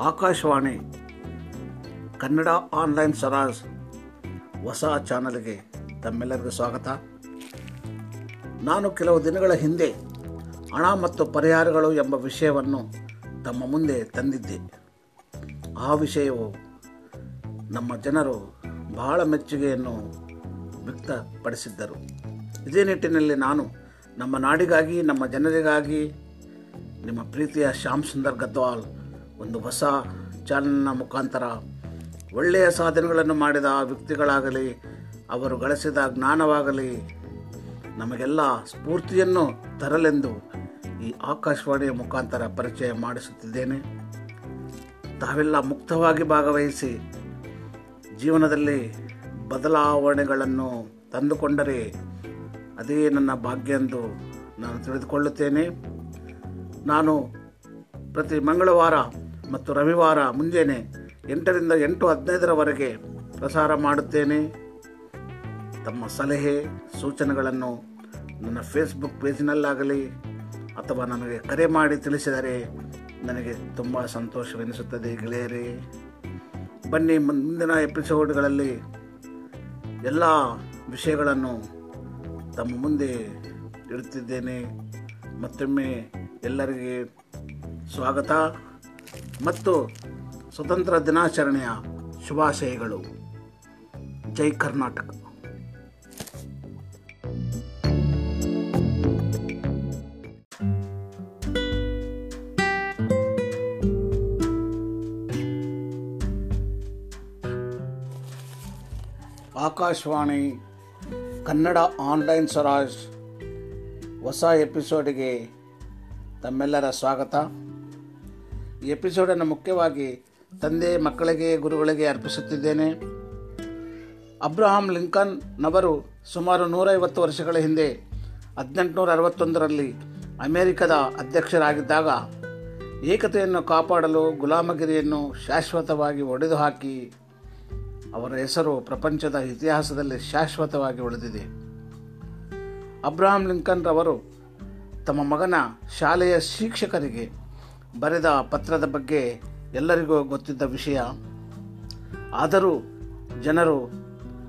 Akashvani, Kannada online ಸರಾಜ್ ಹೊಸ ಚಾನಲ್ಗೆ ತಮ್ಮೆಲ್ಲರಿಗೂ ಸ್ವಾಗತ. ನಾನು ಕೆಲವು ದಿನಗಳ ಹಿಂದೆ ಹಣ ಮತ್ತು ಪರಿಹಾರಗಳು ಎಂಬ ವಿಷಯವನ್ನು ತಮ್ಮ ಮುಂದೆ ತಂದಿದ್ದೆ. ಆ ವಿಷಯವು ನಮ್ಮ ಜನರು ಬಹಳ ಮೆಚ್ಚುಗೆಯನ್ನು ವ್ಯಕ್ತಪಡಿಸಿದ್ದರು. ಇದೇ ನಿಟ್ಟಿನಲ್ಲಿ ನಾನು ನಮ್ಮ ನಾಡಿಗಾಗಿ, ನಮ್ಮ ಜನರಿಗಾಗಿ, ನಿಮ್ಮ ಪ್ರೀತಿಯ ಶ್ಯಾಮ್ ಸುಂದರ್ ಗದ್ವಾಲ್ ಒಂದು ಹೊಸ ಚಾನಲ್ನ ಮುಖಾಂತರ ಒಳ್ಳೆಯ ಸಾಧನೆಗಳನ್ನು ಮಾಡಿದ ವ್ಯಕ್ತಿಗಳಾಗಲಿ, ಅವರು ಗಳಿಸಿದ ಜ್ಞಾನವಾಗಲಿ, ನಮಗೆಲ್ಲ ಸ್ಫೂರ್ತಿಯನ್ನು ತರಲೆಂದು ಈ ಆಕಾಶವಾಣಿಯ ಮುಖಾಂತರ ಪರಿಚಯ ಮಾಡಿಸುತ್ತಿದ್ದೇನೆ. ತಾವೆಲ್ಲ ಮುಕ್ತವಾಗಿ ಭಾಗವಹಿಸಿ ಜೀವನದಲ್ಲಿ ಬದಲಾವಣೆಗಳನ್ನು ತಂದುಕೊಂಡರೆ ಅದೇ ನನ್ನ ಭಾಗ್ಯ ಎಂದು ನಾನು ತಿಳಿದುಕೊಳ್ಳುತ್ತೇನೆ. ನಾನು ಪ್ರತಿ ಮಂಗಳವಾರ ಮತ್ತು ರವಿವಾರ ಮುಂಜಾನೆ ಎಂಟರಿಂದ ಎಂಟು ಹದಿನೈದರವರೆಗೆ ಪ್ರಸಾರ ಮಾಡುತ್ತೇನೆ. ತಮ್ಮ ಸಲಹೆ, ಸೂಚನೆಗಳನ್ನು ನನ್ನ ಫೇಸ್ಬುಕ್ ಪೇಜ್ನಲ್ಲಾಗಲಿ ಅಥವಾ ನನಗೆ ಕರೆ ಮಾಡಿ ತಿಳಿಸಿದರೆ ನನಗೆ ತುಂಬ ಸಂತೋಷವೆನಿಸುತ್ತದೆ ಗೆಳೆಯರೇ. ಬನ್ನಿ ಮುಂದಿನ ಎಪಿಸೋಡ್ಗಳಲ್ಲಿ ಎಲ್ಲ ವಿಷಯಗಳನ್ನು ತಮ್ಮ ಮುಂದೆ ಇಡುತ್ತಿದ್ದೇನೆ. ಮತ್ತೊಮ್ಮೆ ಎಲ್ಲರಿಗೆ ಸ್ವಾಗತ. ಮತ್ತು ಸ್ವತಂತ್ರ ದಿನಾಚರಣೆಯ ಶುಭಾಶಯಗಳು. ಜೈ ಕರ್ನಾಟಕ. ಆಕಾಶವಾಣಿ ಕನ್ನಡ ಆನ್ಲೈನ್ ಸ್ವರಾಜ್ ಹೊಸ ಎಪಿಸೋಡಿಗೆ ತಮ್ಮೆಲ್ಲರ ಸ್ವಾಗತ. ಈ ಎಪಿಸೋಡನ್ನು ಮುಖ್ಯವಾಗಿ ತಂದೆ, ಮಕ್ಕಳಿಗೆ, ಗುರುಗಳಿಗೆ ಅರ್ಪಿಸುತ್ತಿದ್ದೇನೆ. ಅಬ್ರಹಾಂ ಲಿಂಕನ್ ನವರು ಸುಮಾರು ನೂರೈವತ್ತು ವರ್ಷಗಳ ಹಿಂದೆ ಹದಿನೆಂಟುನೂರ ಅರವತ್ತೊಂದರಲ್ಲಿ ಅಮೆರಿಕದ ಅಧ್ಯಕ್ಷರಾಗಿದ್ದಾಗ ಏಕತೆಯನ್ನು ಕಾಪಾಡಲು ಗುಲಾಮಗಿರಿಯನ್ನು ಶಾಶ್ವತವಾಗಿ ಒಡೆದು ಹಾಕಿ ಅವರ ಹೆಸರು ಪ್ರಪಂಚದ ಇತಿಹಾಸದಲ್ಲಿ ಶಾಶ್ವತವಾಗಿ ಉಳಿದಿದೆ. ಅಬ್ರಹಾಂ ಲಿಂಕನ್ ರವರು ತಮ್ಮ ಮಗನ ಶಾಲೆಯ ಶಿಕ್ಷಕರಿಗೆ ಬರೆದ ಪತ್ರದ ಬಗ್ಗೆ ಎಲ್ಲರಿಗೂ ಗೊತ್ತಿದ್ದ ವಿಷಯ, ಆದರೂ ಜನರು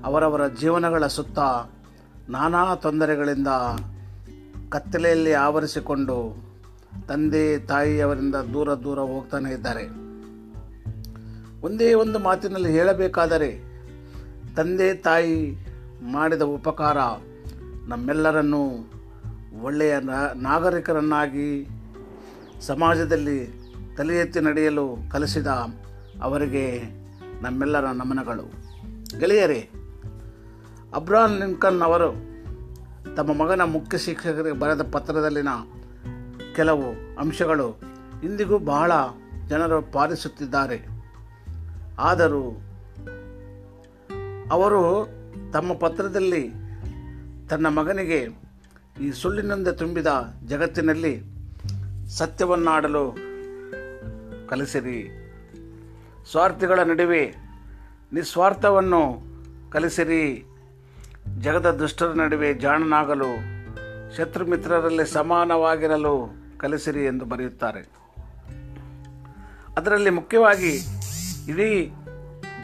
ಅವರವರ ಜೀವನಗಳ ಸುತ್ತ ನಾನಾ ತೊಂದರೆಗಳಿಂದ ಕತ್ತಲೆಯಲ್ಲಿ ಆವರಿಸಿಕೊಂಡು ತಂದೆ, ತಾಯಿಯವರಿಂದ ದೂರ ದೂರ ಹೋಗ್ತಾನೆ ಇದ್ದಾರೆ. ಒಂದೇ ಒಂದು ಮಾತಿನಲ್ಲಿ ಹೇಳಬೇಕಾದರೆ, ತಂದೆ, ತಾಯಿ ಮಾಡಿದ ಉಪಕಾರ ನಮ್ಮೆಲ್ಲರನ್ನೂ ಒಳ್ಳೆಯ ನಾಗರಿಕರನ್ನಾಗಿ ಸಮಾಜದಲ್ಲಿ ತಲೆ ಎತ್ತಿ ನಡೆಯಲು ಕಲಿಸಿದ ಅವರಿಗೆ ನಮ್ಮೆಲ್ಲರ ನಮನಗಳು. ಗೆಳೆಯರೇ ಅಬ್ರಾನ್ ಲಿಂಕನ್ ಅವರು ತಮ್ಮ ಮಗನ ಮುಖ್ಯ ಶಿಕ್ಷಕರಿಗೆ ಬರೆದ ಪತ್ರದಲ್ಲಿನ ಕೆಲವು ಅಂಶಗಳು ಇಂದಿಗೂ ಬಹಳ ಜನರು ಪಾಲಿಸುತ್ತಿದ್ದಾರೆ. ಆದರೂ ಅವರು ತಮ್ಮ ಪತ್ರದಲ್ಲಿ ತನ್ನ ಮಗನಿಗೆ ಈ ಸುಳ್ಳಿನಿಂದ ತುಂಬಿದ ಜಗತ್ತಿನಲ್ಲಿ ಸತ್ಯವನ್ನಾಡಲು ಕಲಿಸಿರಿ. ಸ್ವಾರ್ಥಿಗಳ ನಡುವೆ ನಿಸ್ವಾರ್ಥವನ್ನು ಕಲಿಸಿರಿ. ಜಗದ ದುಷ್ಟರ ನಡುವೆ ಜಾಣನಾಗಲು, ಶತ್ರುಮಿತ್ರರಲ್ಲಿ ಸಮಾನವಾಗಿರಲು ಕಲಿಸಿರಿ ಎಂದು ಬರೆಯುತ್ತಾರೆ. ಅದರಲ್ಲಿ ಮುಖ್ಯವಾಗಿ ಇಡೀ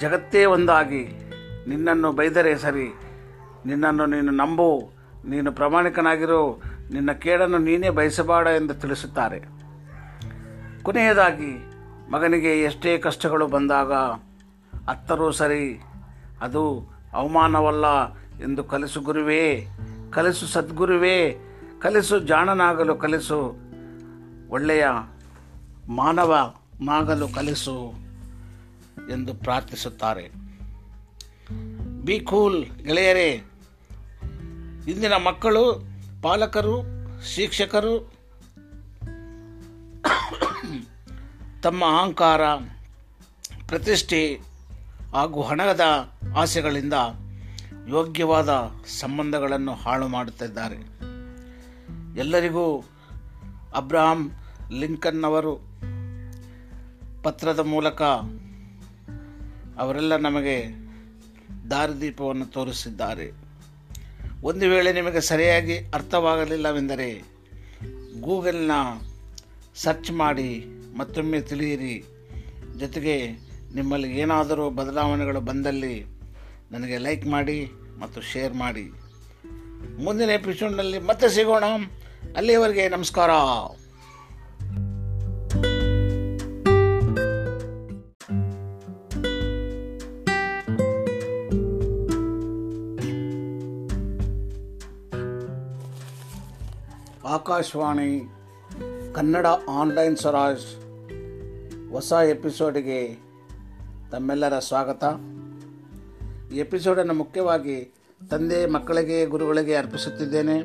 ಜಗತ್ತೇ ಒಂದಾಗಿ ನಿನ್ನನ್ನು ಬೈದರೆ ಸರಿ. ನಿನ್ನನ್ನು ನೀನು ನಂಬು. ನೀನು ಪ್ರಾಮಾಣಿಕನಾಗಿರು. ನಿನ್ನ ಕೇಡನ್ನು ನೀನೇ ಬಯಸಬೇಡ ಎಂದು ತಿಳಿಸುತ್ತಾರೆ. ಕೊನೆಯದಾಗಿ, ಮಗನಿಗೆ ಎಷ್ಟೇ ಕಷ್ಟಗಳು ಬಂದಾಗ ಅತ್ತರೂ ಸರಿ, ಅದು ಅವಮಾನವಲ್ಲ ಎಂದು ಕಲಿಸು ಗುರುವೇ, ಕಲಿಸು ಸದ್ಗುರುವೇ, ಕಲಿಸು ಜಾಣನಾಗಲು ಕಲಿಸು, ಒಳ್ಳೆಯ ಮಾನವ ಮಾಗಲು ಕಲಿಸು ಎಂದು ಪ್ರಾರ್ಥಿಸುತ್ತಾರೆ. ಬಿ ಕೂಲ್ ಗೆಳೆಯರೇ, ಇಂದಿನ ಮಕ್ಕಳು ಪಾಲಕರು, ಶಿಕ್ಷಕರು, ತಮ್ಮ ಅಹಂಕಾರ, ಪ್ರತಿಷ್ಠೆ ಹಾಗೂ ಹಣದ ಆಸೆಗಳಿಂದ ಯೋಗ್ಯವಾದ ಸಂಬಂಧಗಳನ್ನು ಹಾಳು ಮಾಡುತ್ತಿದ್ದಾರೆ. ಎಲ್ಲರಿಗೂ ಅಬ್ರಹಾಂ ಲಿಂಕನ್ ಅವರು ಪತ್ರದ ಮೂಲಕ ಅವರೆಲ್ಲ ನಮಗೆ ದಾರಿದೀಪವನ್ನು ತೋರಿಸಿದ್ದಾರೆ. ಒಂದು ವೇಳೆ ನಿಮಗೆ ಸರಿಯಾಗಿ ಅರ್ಥವಾಗಲಿಲ್ಲವೆಂದರೆ ಗೂಗಲ್ನ ಸರ್ಚ್ ಮಾಡಿ ಮತ್ತೊಮ್ಮೆ ತಿಳಿಯಿರಿ. ಜೊತೆಗೆ ನಿಮ್ಮಲ್ಲಿ ಏನಾದರೂ ಬದಲಾವಣೆಗಳು ಬಂದಲ್ಲಿ ನನಗೆ ಲೈಕ್ ಮಾಡಿ ಮತ್ತು ಶೇರ್ ಮಾಡಿ. ಮುಂದಿನ ಎಪಿಸೋಡ್ನಲ್ಲಿ ಮತ್ತೆ ಸಿಗೋಣ. ಅಲ್ಲಿಯವರೆಗೆ ನಮಸ್ಕಾರ. ಆಕಾಶವಾಣಿ ಕನ್ನಡ ಆನ್ಲೈನ್ ಸ್ವರಾಜ್ ಹೊಸ ಎಪಿಸೋಡಿಗೆ ತಮ್ಮೆಲ್ಲರ ಸ್ವಾಗತ. ಈ ಎಪಿಸೋಡನ್ನು ಮುಖ್ಯವಾಗಿ ತಂದೆ, ಮಕ್ಕಳಿಗೆ, ಗುರುಗಳಿಗೆ ಅರ್ಪಿಸುತ್ತಿದ್ದೇನೆ.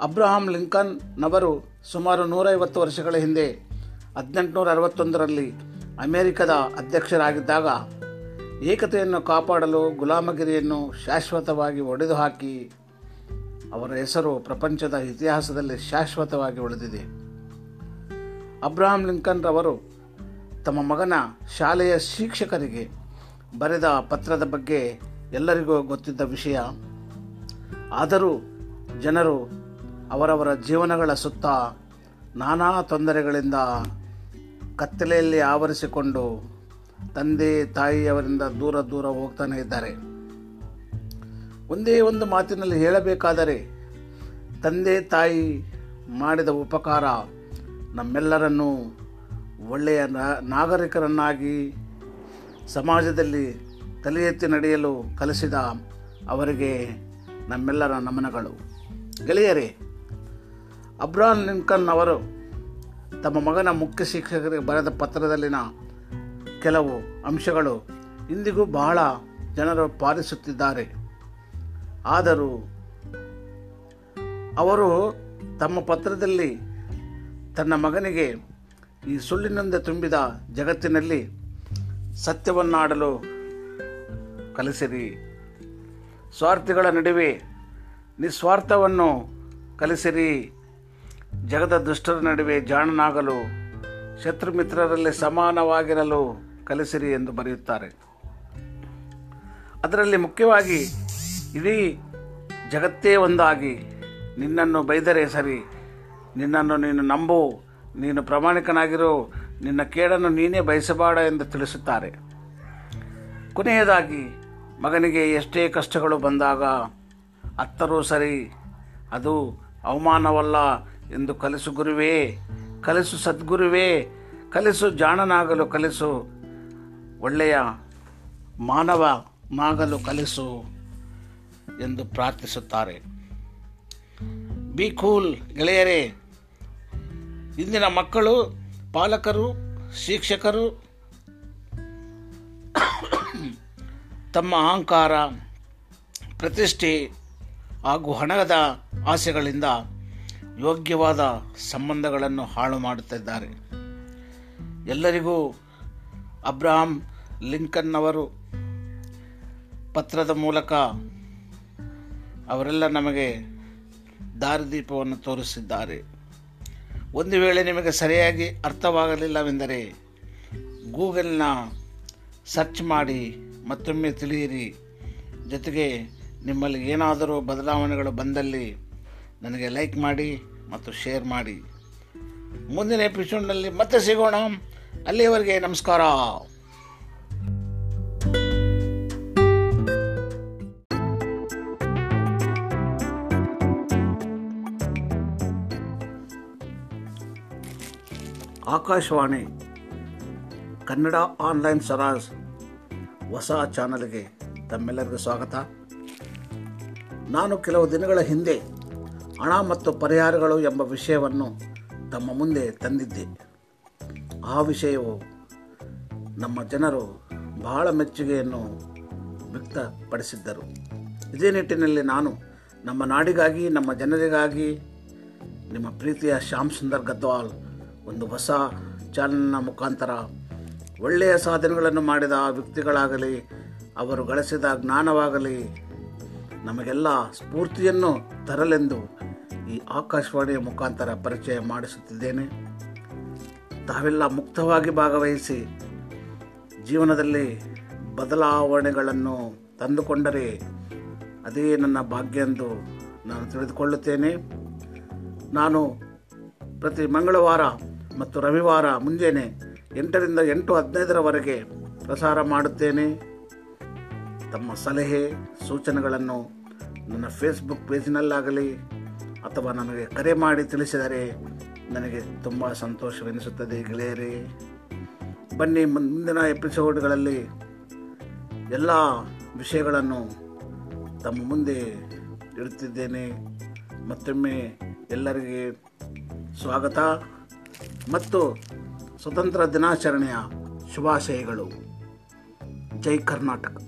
ಅಬ್ರಹಾಂ ಲಿಂಕನ್ ನವರು ಸುಮಾರು ನೂರೈವತ್ತು ವರ್ಷಗಳ ಹಿಂದೆ ಹದಿನೆಂಟುನೂರ ಅರವತ್ತೊಂದರಲ್ಲಿ ಅಮೆರಿಕದ ಅಧ್ಯಕ್ಷರಾಗಿದ್ದಾಗ ಏಕತೆಯನ್ನು ಕಾಪಾಡಲು ಗುಲಾಮಗಿರಿಯನ್ನು ಶಾಶ್ವತವಾಗಿ ಒಡೆದು ಹಾಕಿ ಅವರ ಹೆಸರು ಪ್ರಪಂಚದ ಇತಿಹಾಸದಲ್ಲಿ ಶಾಶ್ವತವಾಗಿ ಉಳಿದಿದೆ. ಅಬ್ರಹಾಂ ಲಿಂಕನ್ ರವರು ತಮ್ಮ ಮಗನ ಶಾಲೆಯ ಶಿಕ್ಷಕರಿಗೆ ಬರೆದ ಪತ್ರದ ಬಗ್ಗೆ ಎಲ್ಲರಿಗೂ ಗೊತ್ತಿದ್ದ ವಿಷಯ, ಆದರೂ ಜನರು ಅವರವರ ಜೀವನಗಳ ಸುತ್ತ ನಾನಾ ತೊಂದರೆಗಳಿಂದ ಕತ್ತಲೆಯಲ್ಲಿ ಆವರಿಸಿಕೊಂಡು ತಂದೆ ತಾಯಿಯವರಿಂದ ದೂರ ದೂರ ಹೋಗ್ತಾನೆ ಇದ್ದಾರೆ. ಒಂದೇ ಒಂದು ಮಾತಿನಲ್ಲಿ ಹೇಳಬೇಕಾದರೆ, ತಂದೆ ತಾಯಿ ಮಾಡಿದ ಉಪಕಾರ ನಮ್ಮೆಲ್ಲರನ್ನೂ ಒಳ್ಳೆಯ ನಾಗರಿಕರನ್ನಾಗಿ ಸಮಾಜದಲ್ಲಿ ತಲೆ ಎತ್ತಿ ನಡೆಯಲು ಕಲಿಸಿದ ಅವರಿಗೆ ನಮ್ಮೆಲ್ಲರ ನಮನಗಳು. ಗೆಳೆಯರೇ ಅಬ್ರಾನ್ ಲಿಂಕನ್ ಅವರು ತಮ್ಮ ಮಗನ ಮುಖ್ಯ ಶಿಕ್ಷಕರಿಗೆ ಬರೆದ ಪತ್ರದಲ್ಲಿನ ಕೆಲವು ಅಂಶಗಳು ಇಂದಿಗೂ ಬಹಳ ಜನರು ಪಾಲಿಸುತ್ತಿದ್ದಾರೆ. ಆದರೂ ಅವರು ತಮ್ಮ ಪತ್ರದಲ್ಲಿ ತನ್ನ ಮಗನಿಗೆ ಈ ಸುಳ್ಳಿನಿಂದ ತುಂಬಿದ ಜಗತ್ತಿನಲ್ಲಿ ಸತ್ಯವನ್ನಾಡಲು ಕಲಿಸಿರಿ. ಸ್ವಾರ್ಥಿಗಳ ನಡುವೆ ನಿಸ್ವಾರ್ಥವನ್ನು ಕಲಿಸಿರಿ. ಜಗದ ದುಷ್ಟರ ನಡುವೆ ಜಾಣನಾಗಲು ಶತ್ರು ಮಿತ್ರರಲ್ಲಿ ಸಮಾನವಾಗಿರಲು ಕಲಿಸಿರಿ ಎಂದು ಬರೆಯುತ್ತಾರೆ. ಅದರಲ್ಲಿ ಮುಖ್ಯವಾಗಿ ಇಡೀ ಜಗತ್ತೇ ಒಂದಾಗಿ ನಿನ್ನನ್ನು ಬೈದರೆ ಸರಿ, ನಿನ್ನನ್ನು ನೀನು ನಂಬು, ನೀನು ಪ್ರಾಮಾಣಿಕನಾಗಿರು, ನಿನ್ನ ಕೇಡನ್ನು ನೀನೇ ಬಯಸಬಾಡ ಎಂದು ತಿಳಿಸುತ್ತಾರೆ. ಕೊನೆಯದಾಗಿ, ಮಗನಿಗೆ ಎಷ್ಟೇ ಕಷ್ಟಗಳು ಬಂದಾಗ ಅತ್ತರೂ ಸರಿ, ಅದು ಅವಮಾನವಲ್ಲ ಎಂದು ಕಲಿಸು ಗುರುವೇ, ಕಲಿಸು ಸದ್ಗುರುವೇ, ಕಲಿಸು ಜಾಣನಾಗಲು ಕಲಿಸು, ಒಳ್ಳೆಯ ಮಾನವನಾಗಲು ಕಲಿಸು. ಎಂದು ಪ್ರಾರ್ಥಿಸುತ್ತಾರೆ. ಬಿ ಕೂಲ್ ಗೆಳೆಯರೇ, ಇಂದಿನ ಮಕ್ಕಳು, ಪಾಲಕರು, ಶಿಕ್ಷಕರು, ತಮ್ಮ ಅಹಂಕಾರ, ಪ್ರತಿಷ್ಠೆ ಹಾಗೂ ಹಣದ ಆಸೆಗಳಿಂದ ಯೋಗ್ಯವಾದ ಸಂಬಂಧಗಳನ್ನು ಹಾಳು ಮಾಡುತ್ತಿದ್ದಾರೆ. ಎಲ್ಲರಿಗೂ ಅಬ್ರಹಾಂ ಲಿಂಕನ್ ಅವರು ಪತ್ರದ ಮೂಲಕ ಅವರೆಲ್ಲ ನಮಗೆ ದಾರಿದೀಪವನ್ನು ತೋರಿಸಿದ್ದಾರೆ. ಒಂದು ವೇಳೆ ನಿಮಗೆ ಸರಿಯಾಗಿ ಅರ್ಥವಾಗಲಿಲ್ಲವೆಂದರೆ ಗೂಗಲ್ನ ಸರ್ಚ್ ಮಾಡಿ ಮತ್ತೊಮ್ಮೆ ತಿಳಿಯಿರಿ. ಜೊತೆಗೆ ನಿಮ್ಮಲ್ಲಿ ಏನಾದರೂ ಬದಲಾವಣೆಗಳು ಬಂದಲ್ಲಿ ನನಗೆ ಲೈಕ್ ಮಾಡಿ ಮತ್ತು ಶೇರ್ ಮಾಡಿ. ಮುಂದಿನ ಎಪಿಸೋಡ್ನಲ್ಲಿ ಮತ್ತೆ ಸಿಗೋಣ. ಅಲ್ಲಿಯವರೆಗೆ ನಮಸ್ಕಾರ. ಆಕಾಶವಾಣಿ, ಕನ್ನಡ ಆನ್ಲೈನ್ ಸ್ವರಾಜ್ ಹೊಸ ಚಾನಲ್ಗೆ ತಮ್ಮೆಲ್ಲರಿಗೂ ಸ್ವಾಗತ. ನಾನು ಕೆಲವು ದಿನಗಳ ಹಿಂದೆ ಹಣ ಮತ್ತು ಪರಿಹಾರಗಳು ಎಂಬ ವಿಷಯವನ್ನು ತಮ್ಮ ಮುಂದೆ ತಂದಿದ್ದೆ. ಆ ವಿಷಯವು ನಮ್ಮ ಜನರು ಬಹಳ ಮೆಚ್ಚುಗೆಯನ್ನು ವ್ಯಕ್ತಪಡಿಸಿದ್ದರು. ಇದೇ ನಿಟ್ಟಿನಲ್ಲಿ ನಾನು ನಮ್ಮ ನಾಡಿಗಾಗಿ, ನಮ್ಮ ಜನರಿಗಾಗಿ, ನಿಮ್ಮ ಪ್ರೀತಿಯ ಶ್ಯಾಮ್ ಸುಂದರ್ ಗದ್ವಾಲ್ ಒಂದು ಹೊಸ ಚಾನಲ್ನ ಮುಖಾಂತರ ಒಳ್ಳೆಯ ಸಾಧನೆಗಳನ್ನು ಮಾಡಿದ ವ್ಯಕ್ತಿಗಳಾಗಲಿ, ಅವರು ಗಳಿಸಿದ ಜ್ಞಾನವಾಗಲಿ, ನಮಗೆಲ್ಲ ಸ್ಫೂರ್ತಿಯನ್ನು ತರಲೆಂದು ಈ ಆಕಾಶವಾಣಿಯ ಮುಖಾಂತರ ಪರಿಚಯ ಮಾಡಿಸುತ್ತಿದ್ದೇನೆ. ತಾವೆಲ್ಲ ಮುಕ್ತವಾಗಿ ಭಾಗವಹಿಸಿ ಜೀವನದಲ್ಲಿ ಬದಲಾವಣೆಗಳನ್ನು ತಂದುಕೊಂಡರೆ ಅದೇ ನನ್ನ ಭಾಗ್ಯ ಎಂದು ನಾನು ತಿಳಿದುಕೊಳ್ಳುತ್ತೇನೆ. ನಾನು ಪ್ರತಿ ಮಂಗಳವಾರ ಮತ್ತು ರವಿವಾರ ಮುಂಜಾನೆ ಎಂಟರಿಂದ ಎಂಟು ಹದಿನೈದರವರೆಗೆ ಪ್ರಸಾರ ಮಾಡುತ್ತೇನೆ. ತಮ್ಮ ಸಲಹೆ, ಸೂಚನೆಗಳನ್ನು ನನ್ನ ಫೇಸ್ಬುಕ್ ಪೇಜ್ನಲ್ಲಾಗಲಿ ಅಥವಾ ನನಗೆ ಕರೆ ಮಾಡಿ ತಿಳಿಸಿದರೆ ನನಗೆ ತುಂಬ ಸಂತೋಷವೆನಿಸುತ್ತದೆ ಗೆಳೆಯರೇ. ಬನ್ನಿ ಮುಂದಿನ ಎಪಿಸೋಡ್ಗಳಲ್ಲಿ ಎಲ್ಲ ವಿಷಯಗಳನ್ನು ತಮ್ಮ ಮುಂದೆ ಇಡುತ್ತಿದ್ದೇನೆ. ಮತ್ತೊಮ್ಮೆ ಎಲ್ಲರಿಗೆ ಸ್ವಾಗತ. ಮತ್ತು ಸ್ವತಂತ್ರ ದಿನಾಚರಣೆಯ ಶುಭಾಶಯಗಳು. ಜೈ ಕರ್ನಾಟಕ.